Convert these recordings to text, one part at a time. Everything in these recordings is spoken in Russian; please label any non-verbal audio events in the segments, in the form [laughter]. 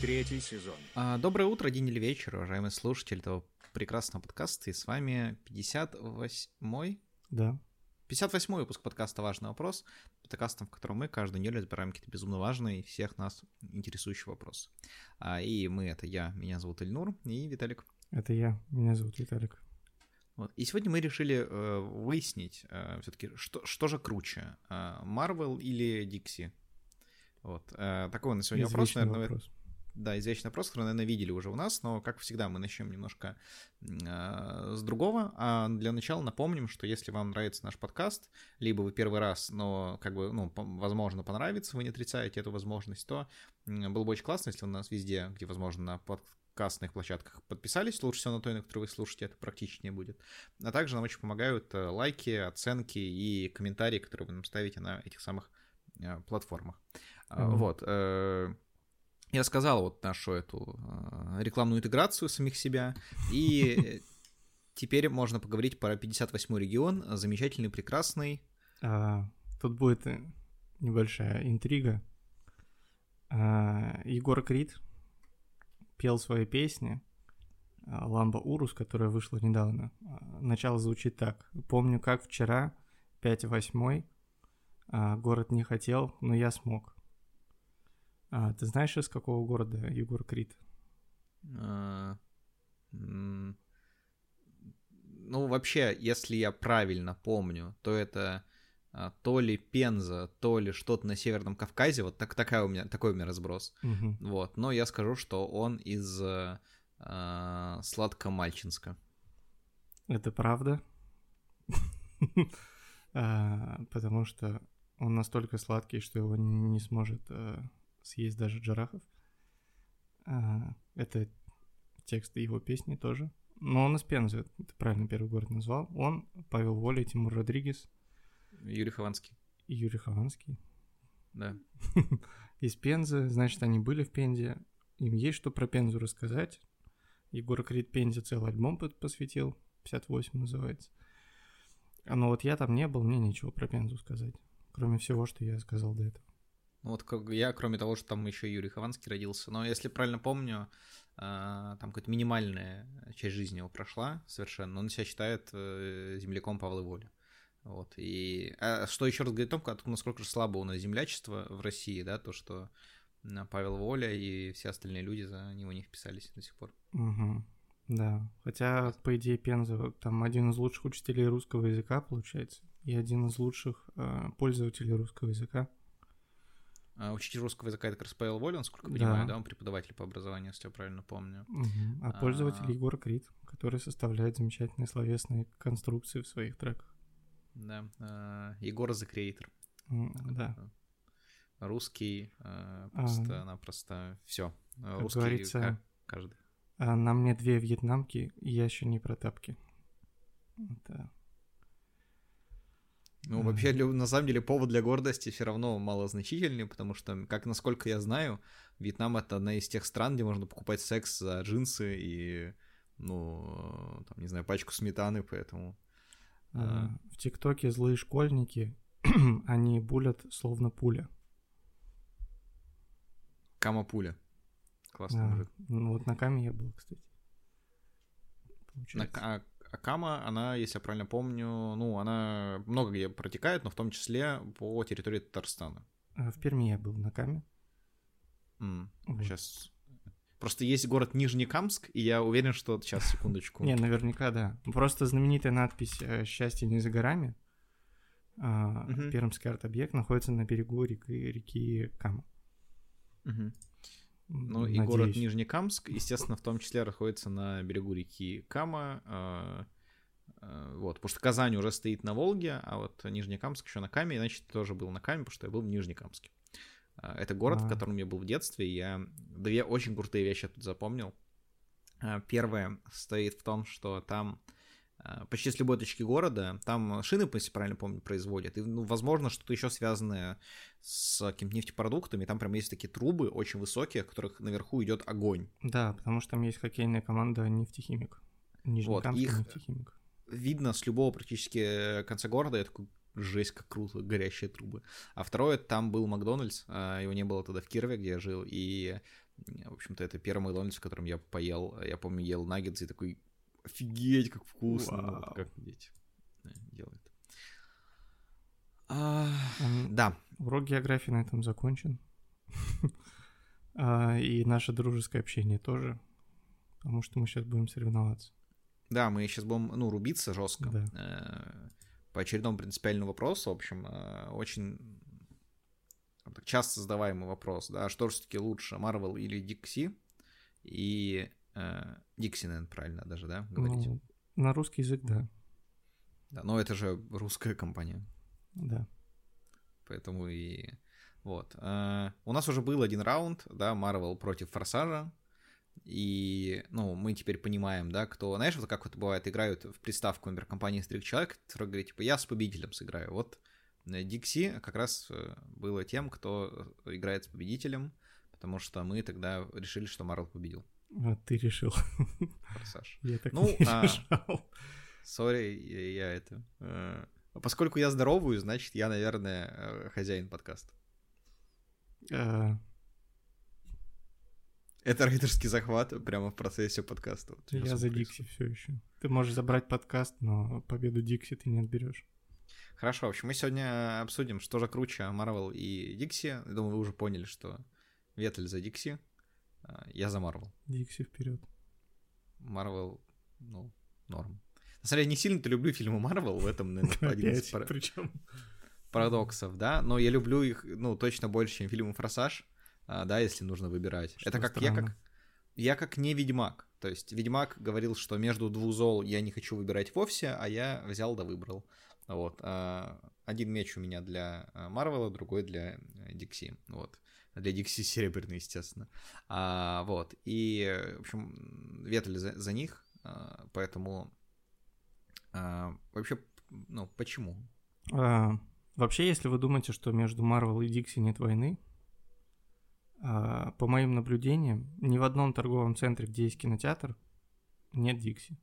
третий сезон. А, Доброе утро, день или вечер, уважаемые слушатели этого прекрасного подкаста. И с вами 58-й, Да. 58 выпуск подкаста «Важный вопрос», подкастом, в котором мы каждую неделю разбираем какие-то безумно важные, всех нас интересующие вопросы. А, И мы — это я, меня зовут Ильнур, и Виталик. Это я. Меня зовут Виталик. Вот. И сегодня мы решили э, выяснить все-таки, что, что же круче, Марвел или Дикси? Вот. э, такой на сегодня вопрос, Извечный наверное, вопрос. Да, извечный вопрос, который, наверное, видели уже у нас, но, как всегда, мы начнем немножко э, с другого. А для начала напомним, что если вам нравится наш подкаст, либо вы первый раз, но, как бы, ну, возможно, понравится, вы не отрицаете эту возможность, то было бы очень классно, если вы нас везде, где возможно, на подкастных площадках подписались, лучше всего на той, на которой вы слушаете, это практичнее будет. А также нам очень помогают э, лайки, оценки и комментарии, которые вы нам ставите на этих самых э, платформах. Мгм. Вот. Я сказал вот нашу эту э, рекламную интеграцию самих себя, и [laughs] теперь можно поговорить про 58-й регион, замечательный, прекрасный. А, тут будет э, небольшая интрига. А, Егор Крид пел свои песни а, «Ламба Урус», которая вышла недавно. А, Начало звучит так. «Помню, как вчера, 5 восьмой, а, город не хотел, но я смог». А, ты знаешь, из какого города Егор Крид? м, Ну, вообще, если я правильно помню, то это э, то ли Пенза, то ли что-то на Северном Кавказе, вот так, такая у меня, такой у меня разброс. Мгм. Вот, но я скажу, что он из э, э, Сладкомальчинска. Это правда. [laughs] А, Потому что он настолько сладкий, что его не сможет съесть даже Джарахов. А, Это текст его песни тоже. Но он из Пензы, ты правильно первый город назвал. Он, Павел Воля, Тимур Родригес Юрий Хованский, и Юрий Хованский. да. [laughs] Из Пензы, значит, они были в Пензе. Им есть что про Пензу рассказать. Егор Крид Пензе целый альбом посвятил, 58 называется. А, Но вот я там не был, мне нечего про Пензу сказать. Кроме всего, что я сказал до этого. Ну Вот я, кроме того, что там еще Юрий Хованский родился, но если правильно помню, э, там какая-то минимальная часть жизни его прошла совершенно, он себя считает э, земляком Павла Воли. Вот, и а что еще раз говорит о том, насколько же слабо у нас землячество в России, да, то, что Павел Воля и все остальные люди за него не вписались до сих пор. Угу. Да. Хотя, по идее, Пенза там один из лучших учителей русского языка, получается, и один из лучших э, пользователей русского языка. А учитель русского языка это как раз Павел Воля, насколько я Да. понимаю, да, он преподаватель по образованию, если я правильно помню. Мгм. А А. пользователь Егор Крид, который составляет замечательные словесные конструкции в своих треках. Да, э, Егор the Creator. М, Да. Русский, э, просто-напросто все. как Русский говорится, как каждый. А на мне две вьетнамки, и я еще не про тапки. Это... Ну, вообще, для- на самом деле, повод для гордости все равно малозначительный, потому что, как насколько я знаю, Вьетнам это одна из тех стран, где можно покупать секс за джинсы и, ну, э, там, не знаю, пачку сметаны, поэтому... а, В ТикТоке злые школьники, [clears throat] они булят словно пуля. Кама пуля. Классный А, мужик. ну вот на каме я был, кстати. На- Получается. а, а Кама, она, если я правильно помню, ну, она много где протекает, но в том числе по территории Татарстана. А, В Перми я был на каме. Вот. Сейчас. Просто есть город Нижнекамск, и я уверен, что... Сейчас, секундочку. Не, наверняка, да. Просто знаменитая надпись э, «Счастье не за горами». а. Пермский арт-объект находится на берегу реки, Кама. Мгм. Ну и Надеюсь. город Нижнекамск, естественно, в том числе находится на берегу реки Кама. э, э, Вот, потому что Казань уже стоит на Волге, а вот Нижнекамск еще на Каме, иначе тоже был на Каме, потому что я был в Нижнекамске. Э, Это город, в А. котором я был в детстве, и я две очень крутые вещи тут запомнил. Первое стоит в том, что там почти с любой точки города, там шины, если правильно помню, производят, и, ну, возможно, что-то еще связанное с какими-то нефтепродуктами, там прям есть такие трубы очень высокие, в которых наверху идет огонь. Да, потому что там есть хоккейная команда «Нефтехимик». Нижнекамский их- «Нефтехимик». Видно с любого практически конца города, я такой, жесть, как круто, горящие трубы. А второе, там был Макдональдс, а, его не было тогда в Кирове, где я жил, и В общем-то, это первый Макдональдс, в котором я поел. Я помню, ел наггетсы и такой, офигеть, как вкусно. Ну, вот как дети делают. А, да. Урок географии на этом закончен. [laughs] А, и наше дружеское общение тоже, потому что мы сейчас будем соревноваться. Да, мы сейчас будем, ну, рубиться жестко. Да. Э, по очередному принципиальному вопросу, в общем, э, очень часто задаваемый вопрос, да, что же все-таки лучше, Marvel или Dixie? И э, Dixie, наверное, правильно даже, да, говорить? Ну, на русский язык, да. Да, но это же русская компания. Да. Поэтому и вот. Uh, у нас уже был один раунд, да, Marvel против Форсажа. И, ну, мы теперь понимаем, да, кто... Знаешь, вот как это бывает, играют в приставку, например, компании «Стрик Человек», который говорит, типа, я с победителем сыграю. Вот Дикси как раз э, было тем, кто играет с победителем, потому что мы тогда решили, что Марвел победил. А ты решил. Форсаж. Я так ну, не а... Sorry, я, это... Э... Поскольку я здоровую, значит, я, наверное, э, хозяин подкаста. А... Это рейдерский захват прямо в процессе подкаста. Вот я за Дикси все еще. Ты можешь забрать подкаст, но победу Дикси ты не отберешь. Хорошо, в общем, мы сегодня обсудим, что же круче, Марвел и Дикси. Думаю, вы уже поняли, что Ветель за Дикси, я за Марвел. Дикси вперед. Марвел, ну, норм. На самом деле, не сильно-то люблю фильмы Марвел, в этом, наверное, [laughs] один из причем парадоксов, да, но я люблю их, ну, точно больше, чем фильмы «Форсаж», а, да, если нужно выбирать. Что Это как странно. я как я как не Ведьмак. То есть Ведьмак говорил, что между двух зол я не хочу выбирать вовсе, а я взял да выбрал. Вот. А, один меч у меня для Марвела, другой для Дикси. Вот. Для Дикси серебряный, естественно. А, вот. И, в общем, ветали за, за них, а, поэтому а, вообще, ну, почему? А, вообще, если вы думаете, что между Марвел и Дикси нет войны, а, по моим наблюдениям, ни в одном торговом центре, где есть кинотеатр, нет Дикси.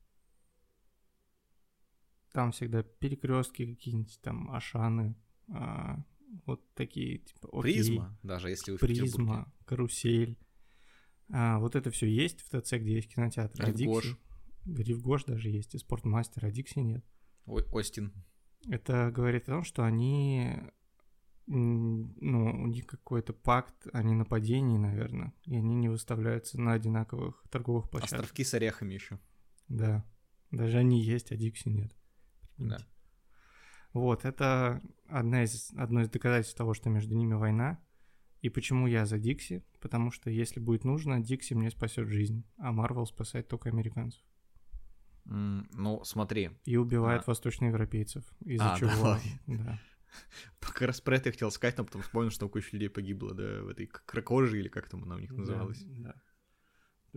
Там всегда перекрестки какие-нибудь, там Ашаны, а, вот такие, типа, окей, Призма, даже если вы в Призма, карусель. А, вот это все есть в ТЦ, где есть кинотеатр. Дикси, Грифгош даже есть, и Спортмастер, а Дикси нет. Ой, Остин. Это говорит о том, что они ну, у них какой-то пакт о ненападении, наверное, и они не выставляются на одинаковых торговых площадках. Островки с орехами еще. Да, даже они есть, а Дикси нет. Да. Вот, это одна из, одно из доказательств того, что между ними война. И почему я за Дикси? Потому что если будет нужно, Дикси мне спасет жизнь, а Марвел спасает только американцев. Mm, ну, смотри. И убивает а. восточноевропейцев. Из-за а, чего? Давай. Да. [laughs] Как раз про это я хотел сказать, но потом вспомнил, что куча людей погибло, да, в этой крокоже или как там она у них называлась. Да, да.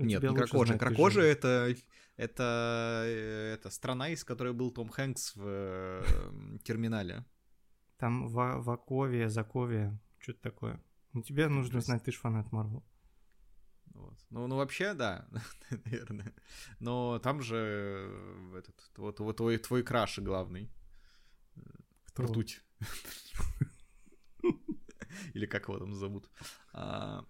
Нет, не крокожа. Крокожа это, это, это страна, из которой был Том Хэнкс в э, терминале. Там в Ваковия, Заковия, что-то такое. Ну, тебе нужно есть... знать, ты же фанат Марвел. Вот. Ну, ну, вообще, да, [laughs] наверное. Но там же э, этот, вот, вот твой, твой краш главный. Кто? Ртуть. [laughs] Или как его там зовут. А,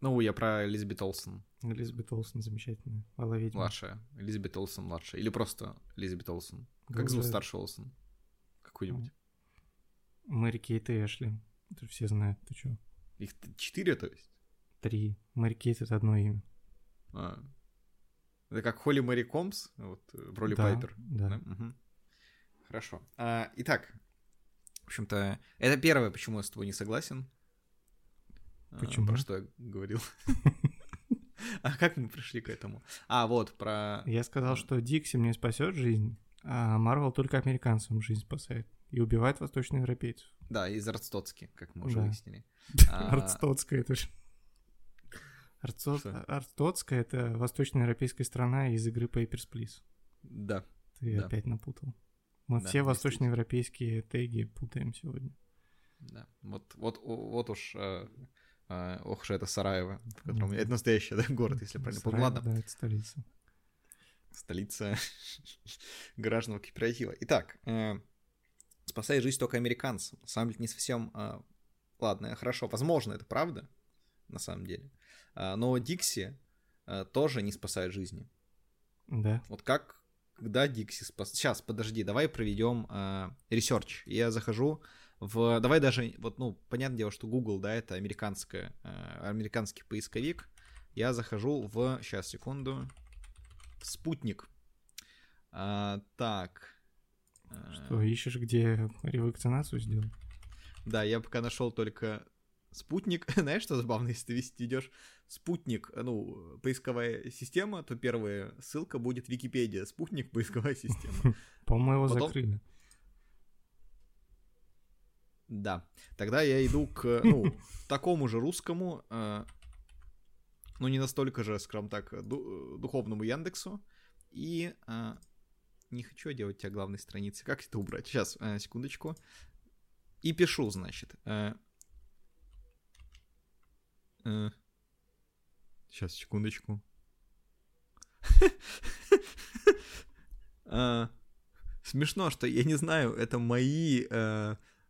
ну, я про Элизабет Олсен. Элизабет Олсен замечательная. Алла ведьма. Младшая. Элизабет Олсен младшая. Или просто Элизабет Олсен. Как зовут старший Олсен? Какой-нибудь. Мэри Кейт и Эшли. Это все знают, ты чё? Их четыре, то есть? Три. Мэри Кейт — это одно имя. А. Это как Холли Мэри Комс, вот, в роли да, Пайпер. Да. да? Угу. Хорошо. А, итак, в общем-то, это первое, почему я с тобой не согласен. А, почему? А, про что я говорил. [laughs] А как мы пришли к этому? А, вот, про... Я сказал, что Дикси мне спасет жизнь, а Марвел только американцам жизнь спасает и убивает восточноевропейцев. Да, из Арстоцки, как мы уже да. выяснили. [laughs] Арстоцкая, это же... Арстоцкая — это восточноевропейская страна из игры Papers, Please. Да. Ты опять напутал. Мы да, все восточноевропейские теги путаем сегодня. Да, вот, вот, вот уж, э, ох уж это Сараево, в котором... Это настоящий да, город, если правильно помню. Ладно. Да, это столица. Столица [laughs] гаражного кооператива. Итак, э, спасай жизнь только американцам. На самом деле не совсем... Э, ладно, хорошо, возможно, это правда. на самом деле. А, но Дикси а, тоже не спасает жизни. Да. Вот как, когда Дикси спас... Сейчас, подожди, давай проведем research. Я захожу в... Давай даже, вот, ну, понятное дело, что Google, да, это американская, американский поисковик. Я захожу в... Сейчас, секунду. Спутник. А, так. Что, ищешь, где ревакцинацию сделать? Да, я пока нашел только спутник. [laughs] Знаешь, что забавно, если ты идешь спутник, ну, поисковая система, то первая ссылка будет Википедия. Спутник, поисковая [laughs] система. По-моему, его Потом... закрыли. Да. Тогда я иду к, ну, [laughs] такому же русскому, э, ну, не настолько же, скажем так, ду- духовному Яндексу. И э, не хочу делать тебя главной страницы. Как это убрать? Сейчас, э, секундочку. И пишу, значит. Э, э, сейчас, секундочку. [laughs] э, смешно, что я не знаю, это мои...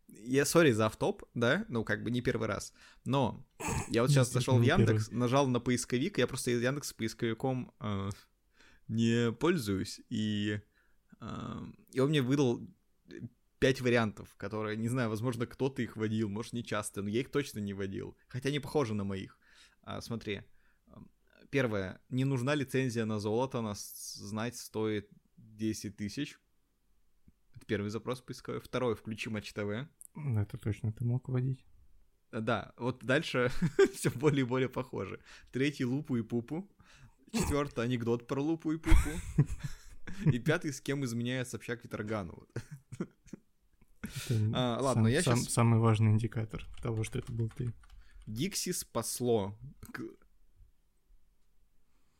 Э, я, сори за автоп, да, ну, как бы не первый раз, но я вот сейчас зашел в Яндекс, нажал на поисковик, я просто из Яндекса поисковиком э, не пользуюсь, и, э, и он мне выдал пять вариантов, которые, не знаю, возможно, кто-то их водил, может, не часто, но я их точно не водил, хотя они похожи на моих. А, смотри, первое, не нужна лицензия на золото, нас знать стоит 10 тысяч. Это первый запрос поисковой. Второй, включи Матч ТВ. Ну, это точно ты мог водить. Да, вот дальше [laughs] все более и более похоже. Третий, лупу и пупу. Четвертый, анекдот про лупу и пупу. [laughs] И пятый, с кем изменяет Собчак Виторгану. [laughs] А, ладно, сам, я сам, сейчас... Самый важный индикатор того, что это был ты. Дикси спасло.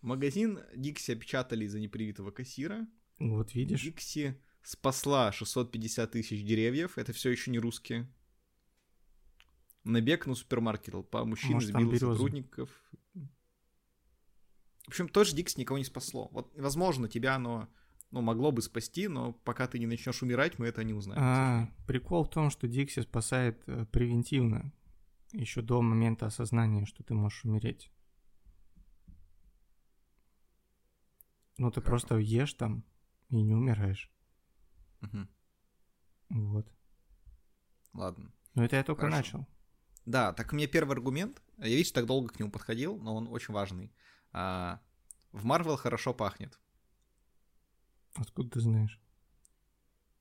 Магазин Дикси опечатали из-за непривитого кассира. Вот видишь. Дикси спасла 650 тысяч деревьев. Это все еще не русские. Набег на супермаркет по мужчин Может, сбил сотрудников. В общем, тоже Дикси никого не спасло. Вот, возможно, тебя оно ну, могло бы спасти, но пока ты не начнешь умирать, мы это не узнаем. А, прикол в том, что Дикси спасает э, превентивно, еще до момента осознания, что ты можешь умереть. Ну, ты как? просто ешь там и не умираешь. Угу. Вот. Ладно. Ну, это я только Хорошо. начал. Да, так мне первый аргумент. Я, видишь, так долго к нему подходил, но он очень важный. А, в Марвел хорошо пахнет. Откуда ты знаешь?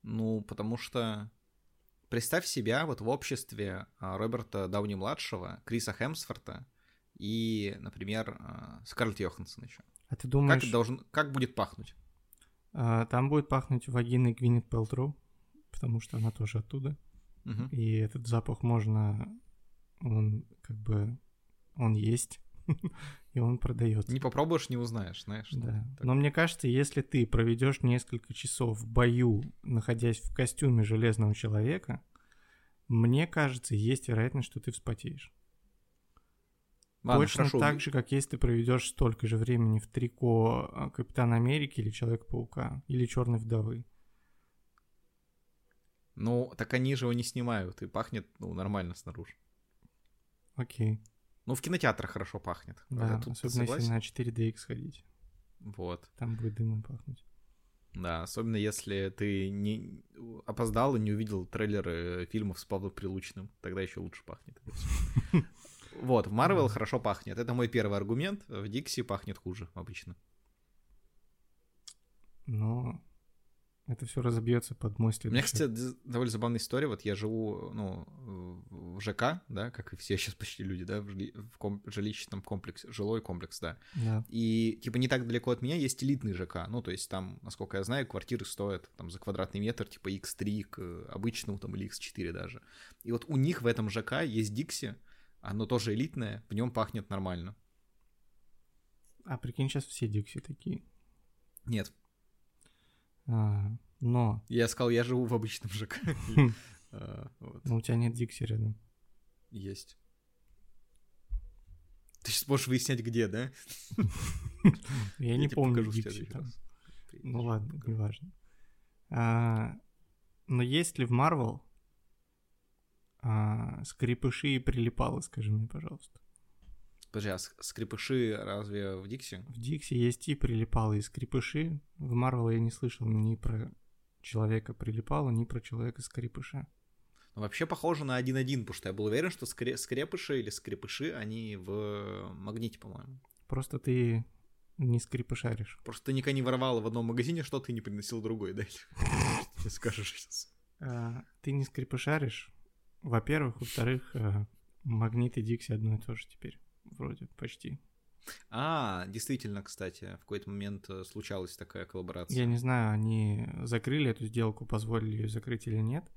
Ну, потому что представь себя вот в обществе а, Роберта Дауни-младшего, Криса Хемсфорта и, например, а, Скарлетт Йоханссон еще. А ты думаешь... Как, должен, как будет пахнуть? А, там будет пахнуть вагиной Гвинет Пелтроу, потому что она тоже оттуда. Угу. И этот запах можно... Он как бы... Он есть. [laughs] и он продается. Не попробуешь, не узнаешь, знаешь. Да. Так. Но мне кажется, если ты проведешь несколько часов в бою, находясь в костюме железного человека, мне кажется, есть вероятность, что ты вспотеешь. Ладно, Точно хорошо. так же, как если ты проведешь столько же времени в трико а, Капитана Америки или Человека-паука, или Черной вдовы. Ну, так они же его не снимают, и пахнет ну, нормально снаружи. Окей. Ну, в кинотеатрах хорошо пахнет. Да, Тут особенно если на 4DX ходить. Вот. Там будет дымом пахнуть. Да, особенно если ты не опоздал и не увидел трейлеры фильмов с Павлом Прилучным, тогда еще лучше пахнет. [laughs] Вот, в Марвел хорошо пахнет. Это мой первый аргумент. В Дикси пахнет хуже обычно. Но это все разобьется под мой следующий. У меня, кстати, довольно забавная история. Вот я живу, ну, в ЖК, да, как и все [laughs] сейчас почти люди, да, в, жили... в ком... жилищном комплексе, жилой комплекс, да. да. И, типа, не так далеко от меня есть элитный ЖК. Ну, то есть там, насколько я знаю, квартиры стоят там за квадратный метр, типа, X3 к обычному там или X4 даже. И вот у них в этом ЖК есть Дикси, оно тоже элитное, в нем пахнет нормально. А прикинь, сейчас все Дикси такие. Нет, а, но... Я сказал, я живу в обычном ЖК. [laughs] А, но у тебя нет Дикси рядом. Есть. Ты сейчас можешь выяснять, где, да? Я не помню Дикси там. Ну ладно, неважно. А, но есть ли в Марвел скрипыши и прилипалы, скажи мне, пожалуйста? Подожди, а скрипыши разве в Дикси? В Дикси есть и прилипалы, и скрипыши. В Марвел я не слышал ни про человека прилипала, ни про человека скрипыша. Ну, вообще похоже на 1-1, потому что я был уверен, что скре- скрепыши или скрипыши, они в магните, по-моему. Просто ты не скрипышаришь. Просто ты никогда не воровал в одном магазине что-то и не приносил другой, да? [laughs] Что ты скажешь сейчас? А, ты не скрипышаришь, во-первых. Во-вторых, а, магнит и Дикси одно и то же теперь. Вроде почти. А, действительно, кстати, в какой-то момент э, случалась такая коллаборация. Я не знаю, они закрыли эту сделку, позволили ее закрыть или нет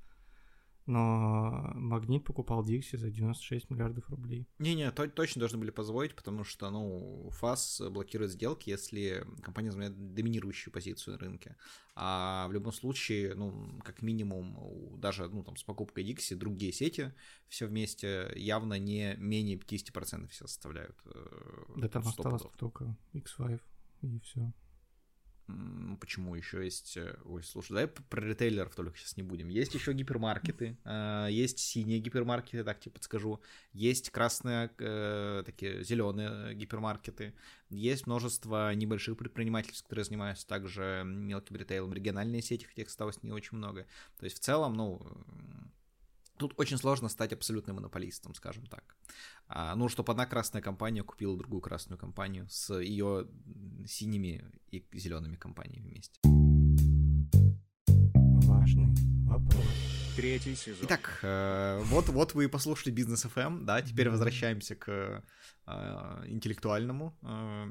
но Магнит покупал Дикси за 96 миллиардов рублей. Не-не, то, точно должны были позволить, потому что, ну, ФАС блокирует сделки, если компания занимает доминирующую позицию на рынке. А в любом случае, ну, как минимум, даже, ну, там, с покупкой Дикси другие сети все вместе явно не менее 50% все составляют. Э, да там осталось только X5 и все. Почему еще есть... Э, ой, слушай, давай про ритейлеров только сейчас не будем. Есть еще гипермаркеты, [laughs] а, есть синие гипермаркеты, так тебе подскажу. Есть красные, э, такие зеленые гипермаркеты. Есть множество небольших предпринимательств, которые занимаются также мелким ритейлом. Региональные сети, хотя их осталось не очень много. То есть в целом, ну, Тут очень сложно стать абсолютным монополистом, скажем так. А, ну, чтобы одна красная компания купила другую красную компанию с ее синими и зелеными компаниями вместе. Важный вопрос. Третий сезон. Итак, э, вот, вот вы и послушали бизнес FM, эм», да, теперь возвращаемся к э, интеллектуальному э,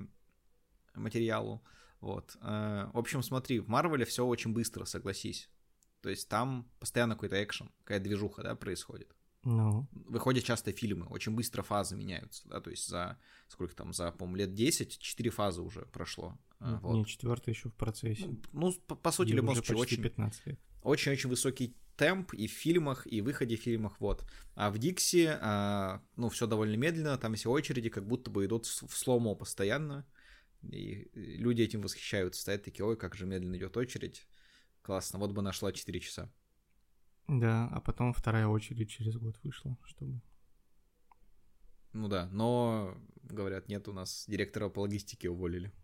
материалу. Вот. В общем, смотри, в Марвеле все очень быстро, согласись. То есть там постоянно какой-то экшен, какая-то движуха, да, происходит. Ну. Выходят часто фильмы, очень быстро фазы меняются, да, то есть за сколько там, за, по-моему, лет 10, 4 фазы уже прошло. Ну, вот. Не, четвертый еще в процессе. Ну, ну по, по сути, любом случае, очень, 15 лет. Очень-очень высокий темп и в фильмах, и в выходе в фильмах, вот. А в Дикси, а, ну, все довольно медленно, там все очереди как будто бы идут в сломо постоянно, и люди этим восхищаются, стоят такие, ой, как же медленно идет очередь. Классно, вот бы нашла 4 часа. Да, а потом вторая очередь через год вышла, чтобы... Ну да, но, говорят, нет, у нас директора по логистике уволили.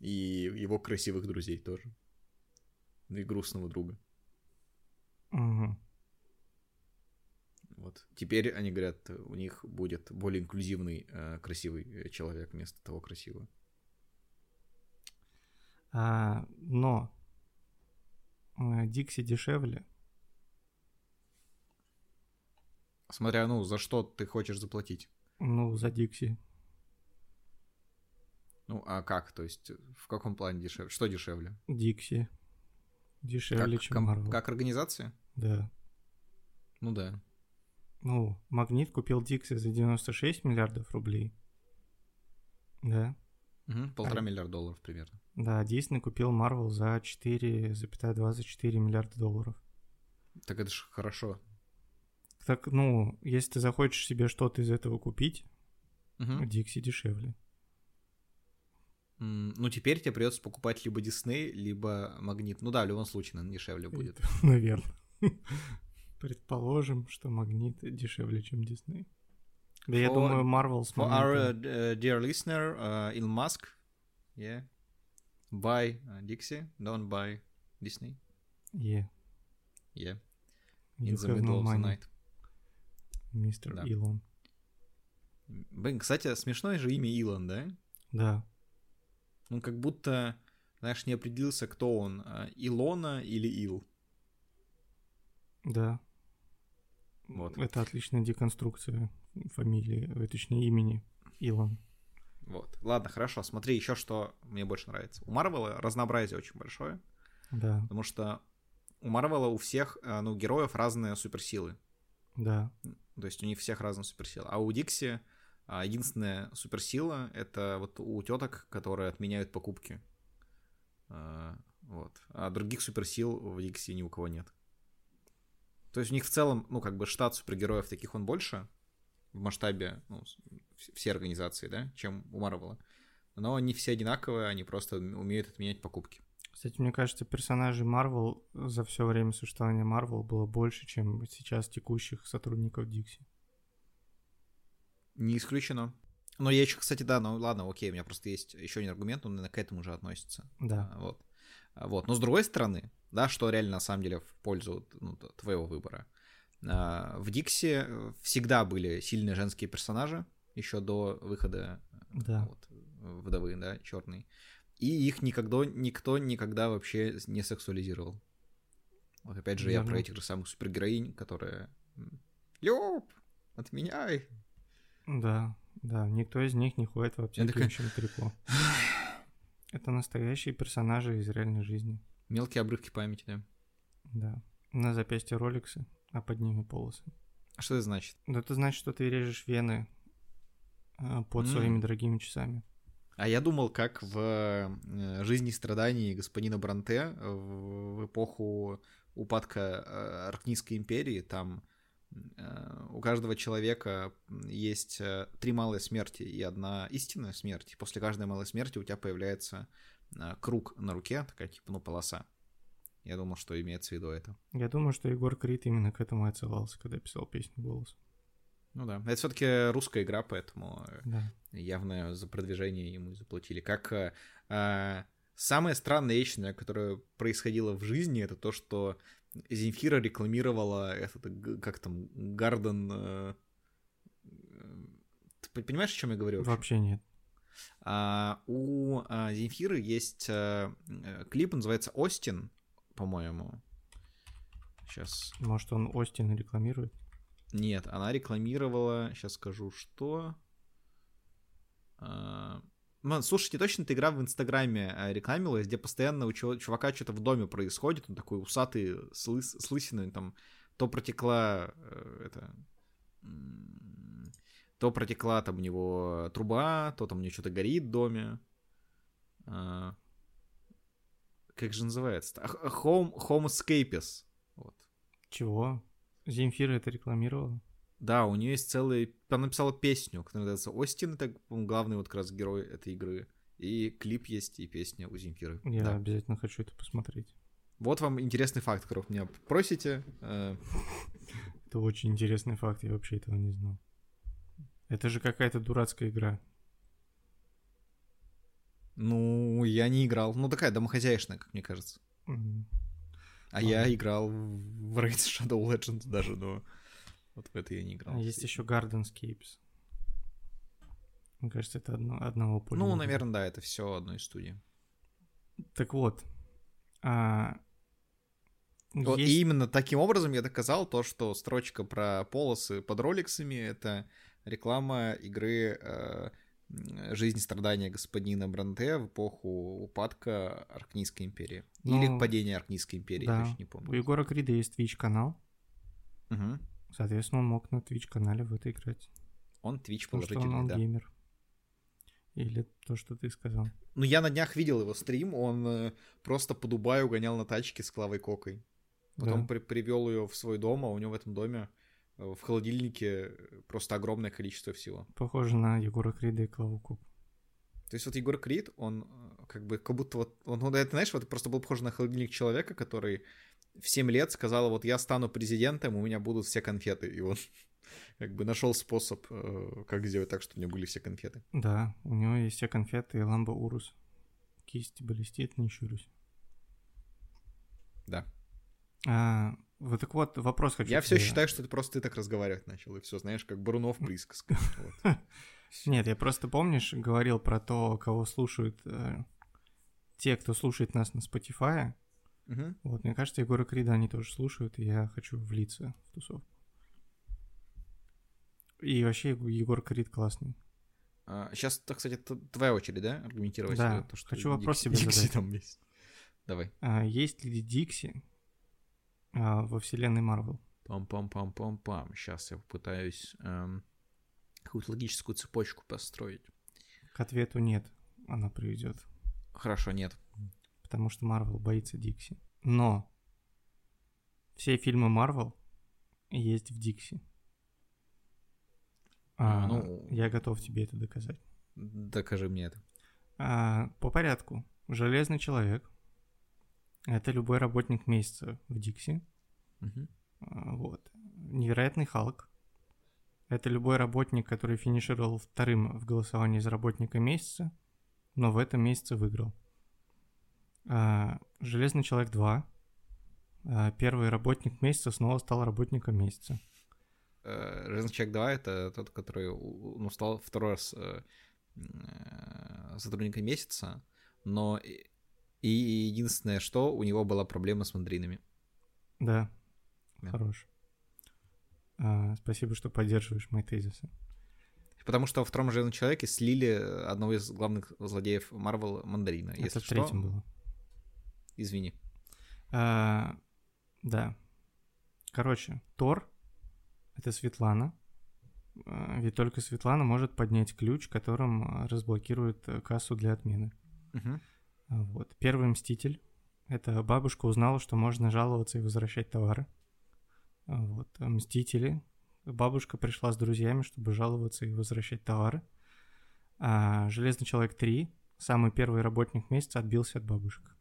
И его красивых друзей тоже. И грустного друга. Угу. Вот. Теперь они говорят, у них будет более инклюзивный, э, красивый человек вместо того красивого. А, но Дикси дешевле. Смотря, ну, за что ты хочешь заплатить? Ну, за Дикси. Ну, а как? То есть, в каком плане дешевле? Что дешевле? Дикси. Дешевле, как, чем Марвел. Как организация? Да. Ну да. Ну, Магнит купил Дикси за 96 миллиардов рублей. Да. Угу, полтора а... миллиарда долларов примерно. Да, Дисней купил Марвел за 4,24 миллиарда долларов. Так это же хорошо. Так, ну, если ты захочешь себе что-то из этого купить, угу. Дикси дешевле. Ну, теперь тебе придется покупать либо Дисней, либо Магнит. Ну да, в любом случае, наверное, дешевле будет. [laughs] Наверное. Предположим, что Магнит дешевле, чем Дисней. Да, я думаю, Marvel For our uh, dear listener, uh, Elon Musk, yeah, buy uh, Dixie, don't buy Disney. Yeah. Yeah. In the middle of the night. Мистер да. Илон. Блин, кстати, смешное же имя Илон, да? Да. Он как будто, знаешь, не определился, кто он, Илона или Ил. Да. Вот. Это отличная деконструкция фамилии, э, точнее имени Илон. Вот. Ладно, хорошо. Смотри, еще что мне больше нравится. У Марвела разнообразие очень большое. Да. Потому что у Марвела у всех, э, ну, героев разные суперсилы. Да. То есть у них всех разные суперсилы. А у Дикси а, единственная суперсила — это вот у теток, которые отменяют покупки. А, вот. А других суперсил в Дикси ни у кого нет. То есть у них в целом, ну, как бы штат супергероев таких он больше, в масштабе ну, все организации, да, чем у Марвела. Но они все одинаковые, они просто умеют отменять покупки. Кстати, мне кажется, персонажей Марвел за все время существования Марвел было больше, чем сейчас текущих сотрудников Дикси. Не исключено. Но я еще, кстати, да, ну ладно, окей, у меня просто есть еще один аргумент, он к этому же относится. Да. А, Вот. А, Вот. Но с другой стороны, да, что реально на самом деле в пользу ну, твоего выбора. А, В Дикси э, всегда были сильные женские персонажи, еще до выхода Да. вот, вдовы, да, черной. И их никогда, никто никогда вообще не сексуализировал. Вот опять же, я Верно. про этих же самых супергероинь, которые... Люб, отменяй. Да, да, никто из них не ходит в Я такой- обтягивающем трико. [sighs] Это настоящие персонажи из реальной жизни. Мелкие обрывки памяти, да. Да. На запястье роликсы, а под ними полосы. А что это значит? Это значит, что ты режешь вены а, под М. своими дорогими часами. А я думал, как в э, «Жизни и страдании» господина Бранте в эпоху упадка э, Аркнийской империи, там э, у каждого человека есть э, три малые смерти и одна истинная смерть. И после каждой малой смерти у тебя появляется э, круг на руке, такая типа, ну, полоса. Я думал, что имеется в виду это. Я думаю, что Егор Крид именно к этому и отсылался, когда писал песню «Голос». Ну да. Это все-таки русская игра, поэтому Да. явно за продвижение ему и заплатили. Как э, э, самая странная вещь, которая происходила в жизни, это то, что Земфира рекламировала этот, как там, Гарден... э, Ты понимаешь, о чем я говорю? вообще? Вообще нет. А, у а, Земфиры есть э, клип, называется «Остин», по-моему. Сейчас. Может, он Остин рекламирует? Нет, она рекламировала, сейчас скажу, что... А, ну, слушайте, точно эта игра в Инстаграме а, рекламилась, где постоянно у чува- чувака что-то в доме происходит, он такой усатый, с, лыс- с лысиной, там, то протекла, э, это... То протекла там у него труба, то там у него что-то горит в доме. Как же называется? Home, Homescapes. Вот. Чего? Земфира это рекламировала? Да, у нее есть целый... Она написала песню, которая называется «Остин», это главный вот как раз герой этой игры. И клип есть, и песня у Земфиры. Я Да. обязательно хочу это посмотреть. Вот вам интересный факт, которых меня просите. Э, Это очень интересный факт, я вообще этого не знал. Это же какая-то дурацкая игра. Ну, я не играл. Ну, такая домохозяйственная, как мне кажется. А я играл в Raid Shadow Legends даже, но вот в это я не играл. Есть еще Gardenscapes. Мне кажется, это одно, одного поля. Ну, наверное, да, это все одной студии. Так вот. а, Вот есть- и именно таким образом я доказал то, что строчка про полосы под роликсами — это реклама игры э, «Жизнь страдания господина Бранте» в эпоху упадка Аркнийской империи. Или Ну, падения Аркнийской империи, да. я точно не У помню. Егора Крида есть Twitch-канал. Мгм. Соответственно, он мог на Twitch-канале в это играть. Он Twitch Потому что он, положительный, он да. геймер. Или то, что ты сказал. Ну, я на днях видел его стрим, он э, просто по Дубаю гонял на тачке с Клавой Кокой. Потом Да. привел ее в свой дом, а у него в этом доме в холодильнике просто огромное количество всего. Похоже на Егора Крида и Клаву Коку. То есть вот Егор Крид, он э, как бы как будто вот, он, он, это знаешь, вот просто был похож на холодильник человека, который в 7 лет сказал, вот я стану президентом, у меня будут все конфеты. И он [laughs] как бы нашел способ, э, как сделать так, чтобы у него были все конфеты. Да, у него есть все конфеты и ламба урус. Кисть блестит, не щурюсь. Да. А, вот так вот, вопрос хочу Я все считаю, что это просто ты так разговаривать начал, и все, знаешь, как Брунов присказка. Вот. [laughs] Нет, я просто, помнишь, говорил про то, кого слушают э, те, кто слушает нас на Spotify. Вот, мне кажется, Егора Крида они тоже слушают, и я хочу влиться в тусовку. И вообще Егор Крид классный. Сейчас, так, кстати, твоя очередь, да, аргументировать Да, э, то, что хочу вопрос Дикси- тебе Дикси задать. там есть. Давай. А, есть ли Дикси а, во вселенной Марвел? Пам-пам-пам-пам-пам. Сейчас я попытаюсь эм, какую-то логическую цепочку построить. К ответу нет, она приведет. Хорошо, нет. Потому что Марвел боится Дикси. Но все фильмы Марвел есть в Дикси. А, А, ну- Я готов тебе это доказать. Докажи мне это. А, по порядку. Железный человек. Это любой работник месяца в Дикси. Мгм. А, Вот. Невероятный Халк. Это любой работник, который финишировал вторым в голосовании за работника месяца, но в этом месяце выиграл. А, Железный человек 2. А, первый работник месяца снова стал работником месяца. Э, Железный человек 2 это тот, который ну, стал второй раз э, э, сотрудником месяца, но и единственное, что у него была проблема с мандаринами. Да, Да. хорош. А, спасибо, что поддерживаешь мои тезисы. Потому что во втором Железном человеке слили одного из главных злодеев Марвел мандарина. Это Если в что, третьем было. извини. А, да. Короче, Тор — это Светлана. А, Ведь только Светлана может поднять ключ, которым а, разблокирует э, кассу для отмены. Мгм. Вот. Первый Мститель — это бабушка узнала, что можно жаловаться и возвращать товары. Вот. Мстители — бабушка пришла с друзьями, чтобы жаловаться и возвращать товары. А Железный Человек 3 — самый первый работник месяца отбился от бабушек.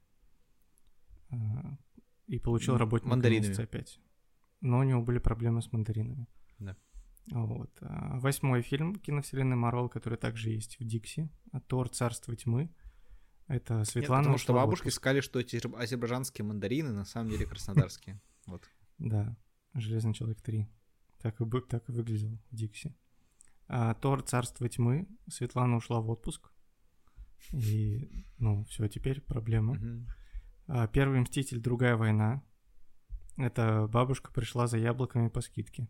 А, И получил мандаринами. месяца опять. Но у него были проблемы с мандаринами. Да. Вот. А Восьмой фильм киновселенной Марвел, который также есть в Дикси. Тор Царство тьмы. Это Нет, Светлана потому что бабушки отпуск. сказали, что эти азер- азербайджанские мандарины на самом деле краснодарские. [laughs] Вот. Да, Железный человек 3. Так и, бы- так и выглядел Дикси. А, Тор Царство тьмы. Светлана ушла в отпуск. И, ну, все, теперь проблема. А, Первый Мститель, Другая война. Это бабушка пришла за яблоками по скидке.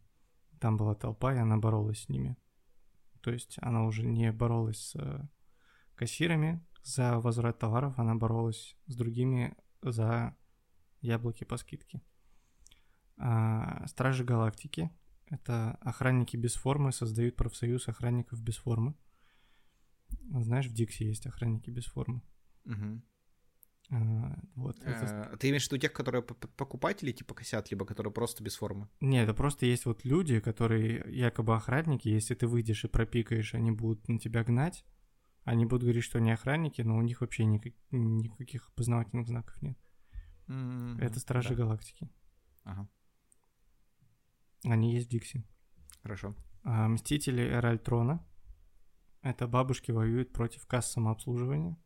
Там была толпа, и она боролась с ними. То есть она уже не боролась с э, кассирами за возврат товаров, она боролась с другими за яблоки по скидке. А, Стражи Галактики. Это охранники без формы создают профсоюз охранников без формы. Знаешь, в Дикси есть охранники без формы. Мгм. А, Вот. это Э, Ты имеешь в виду тех, которые покупатели типа косят, либо которые просто без формы? Не, это просто есть вот люди, которые якобы охранники, если ты выйдешь и пропикаешь, они будут на тебя гнать, они будут говорить, что они охранники, но у них вообще никак- никаких опознавательных знаков нет. Мгм. Это Стражи Да. Галактики. Ага, Они есть в Дикси. хорошо. А Мстители Эра Альтрона. Это бабушки воюют против касс самообслуживания,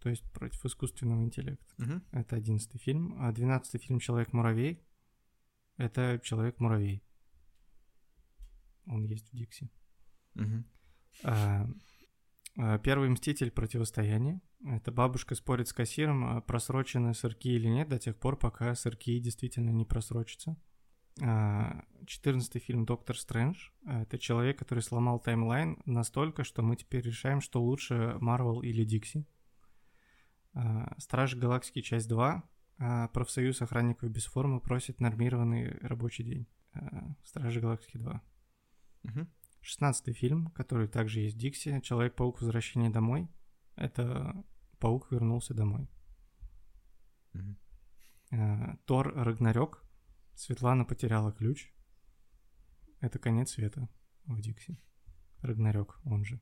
то есть против искусственного интеллекта. Мгм. Это одиннадцатый фильм. А двенадцатый фильм «Человек-муравей» — это «Человек-муравей». Он есть в Дикси. А, а, Первый мститель противостояние. Это бабушка спорит с кассиром, а просрочены сырки или нет, до тех пор, пока сырки действительно не просрочатся. А, Четырнадцатый фильм Доктор Стрэндж. Это человек, который сломал таймлайн настолько, что мы теперь решаем, что лучше Марвел или Дикси. Стражи Галактики, часть 2. А, Профсоюз охранников без формы просит нормированный рабочий день. Стражи Галактики 2. Мгм. Шестнадцатый фильм, который также есть в Дикси, Человек-паук Возвращение домой. Это паук вернулся домой. Э, Тор Рагнарёк. Светлана потеряла ключ. Это конец света в Дикси. Рагнарёк, он же.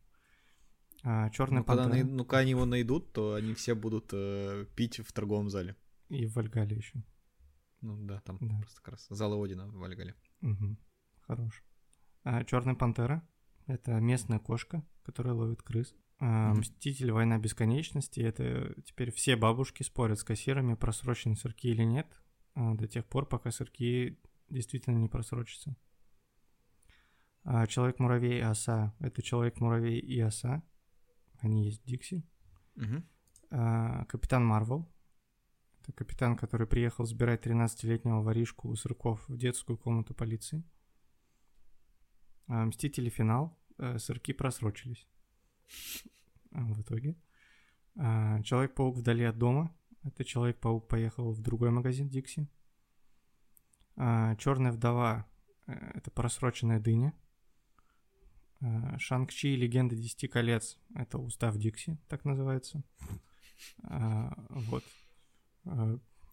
Черная Ну, когда, пантера. най- ну, когда они его найдут, то они все будут э, пить в торговом зале. И в Вальгале еще. Ну да, там Да. просто как раз залы Одина в Вальгале. Угу. Хорош. Черная пантера. Это местная кошка, которая ловит крыс. А. Мститель Война бесконечности. Это теперь все бабушки спорят с кассирами, просрочены сырки или нет, а, до тех пор, пока сырки действительно не просрочатся. А, Человек-муравей и оса. Это человек-муравей и оса. Они есть в Дикси. А, Капитан Марвел. Это капитан, который приехал забирать 13-летнего воришку у сырков в детскую комнату полиции. А, Мстители финал. Э, Сырки просрочились. А, В итоге. А, Человек-паук вдали от дома. Это Человек-паук поехал в другой магазин Дикси. Черная вдова. э, Это просроченная дыня. Шанг-Чи и Легенда Десяти колец. Это устав Дикси, так называется. Вот.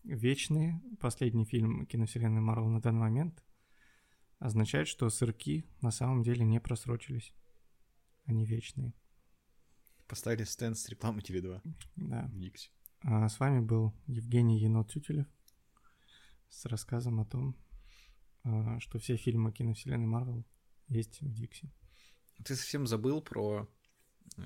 Вечные, последний фильм киновселенной Марвел на данный момент, означает, что сырки на самом деле не просрочились. Они вечные. Поставили стенд с рекламой Теле2 Да. в Дикси. А с вами был Евгений Енот-Тютелев с рассказом о том, а, что все фильмы киновселенной Марвел есть в Дикси. Ты совсем забыл про э,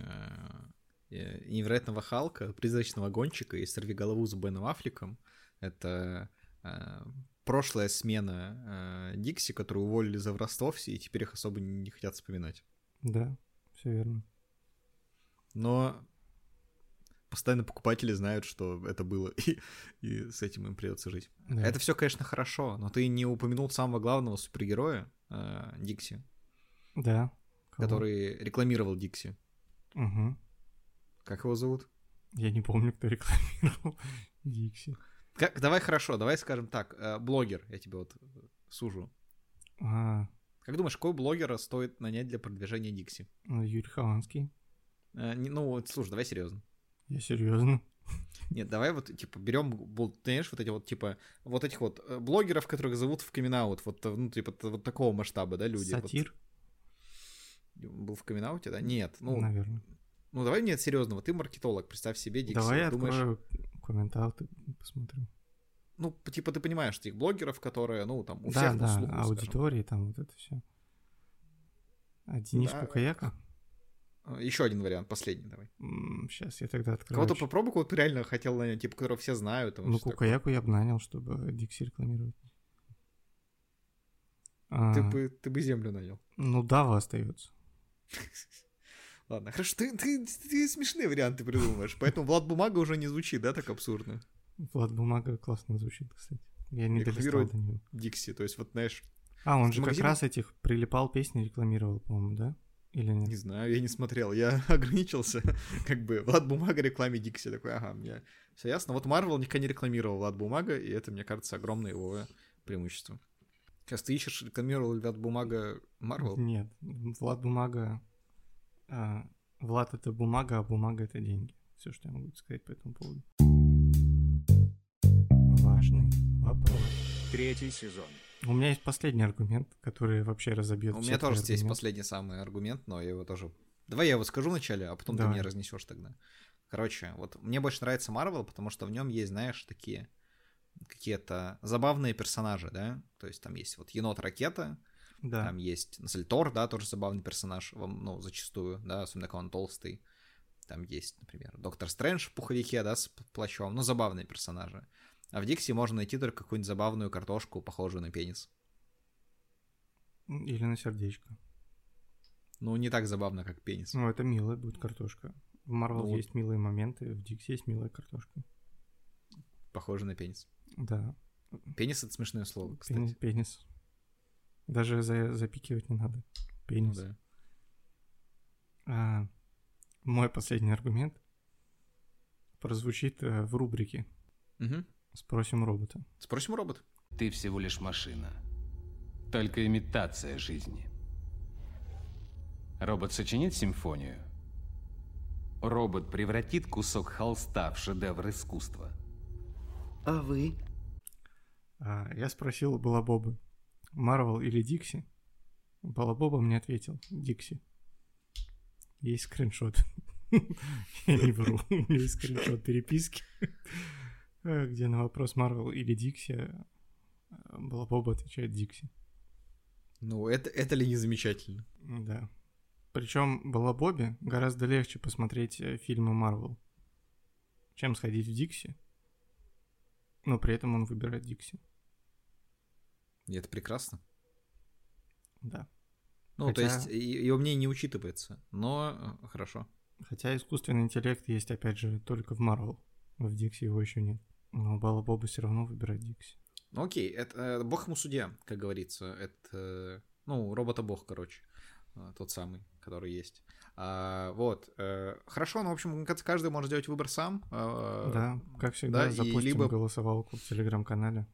э, невероятного Халка, призрачного гонщика и сорвиголову с Беном Аффлеком. Это э, прошлая смена э, Дикси, которую уволили за воровство все, и теперь их особо не, хотят вспоминать. Да, все верно. Но постоянно покупатели знают, что это было, [laughs] и, и с этим им придется жить. Да. Это все, конечно, хорошо, но ты не упомянул самого главного супергероя э, Дикси, Да. Кого? который рекламировал Дикси. Мгм. Как его зовут? Я не помню, кто рекламировал [laughs] Дикси. Как, давай хорошо, давай скажем так, э, блогер, я тебе вот э, сужу. А, Как думаешь, какого блогера стоит нанять для продвижения Дикси? ну, Юрий Хованский. Э, не- ну, вот, слушай, давай серьезно. Я серьезно. Нет, давай вот, типа, берем, ты знаешь, вот эти вот, типа, вот этих вот э, блогеров, которых зовут в камин вот, э, ну, типа, вот такого масштаба, да, люди. Вот. Сатир, Был в камин да? Нет, ну, наверное. ну давай нет, серьезно, вот ты маркетолог, представь себе, Дикси, Давай я думаешь, открою комментарий, посмотрю. ну, типа, ты понимаешь этих блогеров, которые, ну, там, у да, всех на да, скажем. аудитории, там вот это все. А Денис Да. Кукаяка? Еще один вариант, последний давай. Сейчас я тогда открою. Кого-то попробуй, кого ты реально хотел нанять, типа, которого все знают. там, Ну. Кукаяку я бы нанял, чтобы Дикси рекламировать. А, Ты бы, ты бы землю нанял. Ну, Дава остается. [laughs] Ладно, хорошо, ты, ты, ты смешные варианты придумываешь, поэтому Влад Бумага уже не звучит, да, так абсурдно. Влад Бумага классно звучит, кстати. Я не долистал до него. Дикси, то есть вот, знаешь, А, он же как магазине- раз этих прилипал песни рекламировал, по-моему, да? Или нет? не знаю, я не смотрел, я [laughs] ограничился, как бы, Влад Бумага рекламе Дикси, такой, ага, мне все ясно. Вот Марвел никогда не рекламировал Влад Бумага, и это, мне кажется, огромное его преимущество. Сейчас ты ищешь, рекламировал Влад Бумага Марвел? Нет, Влад Бумага... а, Влад — это бумага, а бумага — это деньги. Все, что я могу сказать по этому поводу. Важный вопрос. Третий сезон. У меня есть последний аргумент, который вообще разобьет У меня тоже здесь аргументы. последний самый аргумент, но я его тоже... Давай я его скажу вначале, а потом ты Давай. мне разнесешь тогда. Короче, вот мне больше нравится Марвел, потому что в нем есть, знаешь, такие какие-то забавные персонажи, да? То есть там есть вот енот-ракета, Да. там есть Тор, да, тоже забавный персонаж, ну, зачастую, да, особенно когда он толстый. Там есть, например, Доктор Стрэндж в пуховике, да, с плащом, ну, забавные персонажи. А в Дикси можно найти только какую-нибудь забавную картошку, похожую на пенис. Или на сердечко. Ну, не так забавно, как пенис. Ну, это милая будет картошка. В Марвел Ну вот. есть милые моменты, в Дикси есть милая картошка. Похожий на пенис. Да, Пенис это смешное слово, кстати. пенис, пенис. Даже за, запикивать не надо. Ну Пенис. да. А, мой последний аргумент прозвучит э, в рубрике Мгм. «Спросим робота». Спросим робота. Ты всего лишь машина. Только имитация жизни. Робот сочинит симфонию. Робот превратит кусок холста в шедевр искусства. А вы? А, я спросил у Балабоба, Марвел или Дикси? Балабоба мне ответил, Дикси. Есть скриншот. [laughs] Я не вру, у меня есть скриншот переписки, [laughs] э, где на вопрос Марвел или Дикси э, Балабоба отвечает Дикси. Ну, это, это ли не замечательно? Да. Причем Балабобе гораздо легче посмотреть э, фильмы Марвел, чем сходить в Дикси. Но при этом он выбирает Дикси. И это прекрасно. Да. Ну, то Хотя- есть, и- его мнение не учитывается, но э, хорошо. Хотя искусственный интеллект есть, опять же, только в Марвел. В Дикси его еще нет. Но Балабоба все равно выбирает Дикси. Ну, окей, это э, бог ему судья, как говорится. Это, э, ну, робота-бог, короче, э, тот самый, который есть. А, вот, э, хорошо, ну, в общем, каждый может сделать выбор сам. э, да, как всегда, да, и запустим либо- голосовалку в телеграм-канале.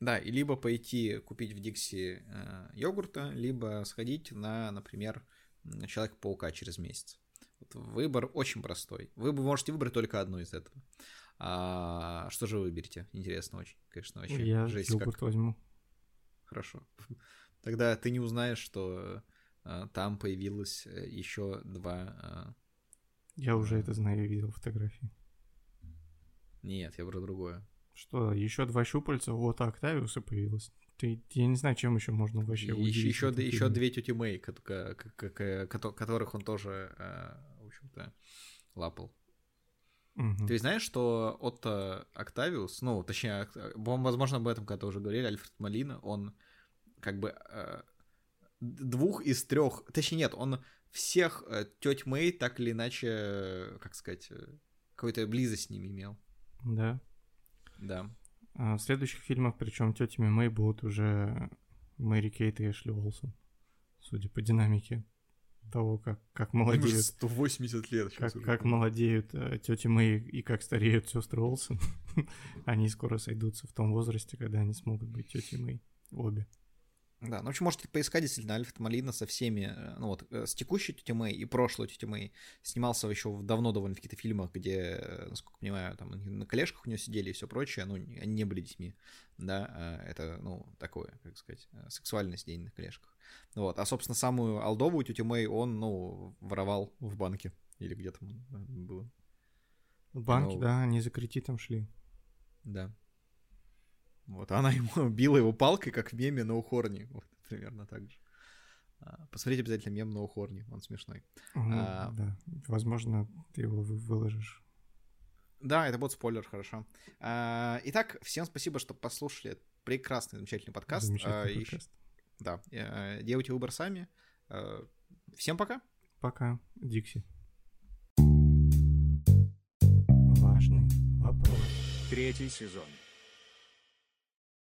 Да, и либо пойти купить в Дикси э, йогурта, либо сходить на, например, Человека-паука через месяц. Вот выбор очень простой. Вы можете выбрать только одну из этого. А, что же вы выберете? Интересно очень, конечно, вообще. Я Жесть йогурт как. возьму. Хорошо. [laughs] Тогда ты не узнаешь, что э, там появилось э, еще два... Я уже это знаю, я видел фотографии. э, Нет, я про другое. Что, еще два щупальца? Вот Октавиуса появилось. Ты, я не знаю, чем еще можно вообще еще, удивить еще, еще фильме. две тети Мэй, ко- ко- ко- ко- кото- которых он тоже, э, в общем-то, лапал. Мгм. Ты знаешь, что Отто Октавиус, ну, точнее, возможно, об этом когда уже говорили, Альфред Малина, он как бы э, д- двух из трех, точнее, нет, он всех э, теть Мэй так или иначе, как сказать, э, какую-то близость с ними имел. Да. Да. А в следующих фильмах, причем тетями Мэй будут уже Мэри Кейт и Эшли Уолсон. Судя по динамике того, как, как молодеют 180 лет как, как молодеют э, тети Мэй и как стареют сестры Олсен, [laughs] они скоро сойдутся в том возрасте, когда они смогут быть тетей Мэй. Обе. Да, ну, в общем, можете поискать действительно Альфред Малина со всеми, э, ну вот, э, с текущей тетей Мэй и прошлой тетей Мэй. Снимался еще в давно довольно в каких-то фильмах, где, э, насколько понимаю, там на колешках у него сидели и все прочее, ну, они не были детьми, да, а это, ну, такое, как сказать, сексуальное сидение на колешках. Вот, а, собственно, самую алдовую тетю Мэй он, ну, воровал в банке, или где там было, В банке, Ну. да, они за кредитом шли. да. Вот, а она ему [laughs] била его палкой, как в меме на ухорне, вот, примерно так же. А, Посмотрите обязательно мем на ухорне, он смешной. Ну, А. Да, возможно, ты его вы- выложишь. Да, это будет спойлер, хорошо. А, Итак, всем спасибо, что послушали прекрасный, замечательный подкаст. Замечательный А, и- подкаст. Да, э, делайте выбор сами. Э, Всем пока. Пока, Дикси. Важный вопрос. Третий сезон.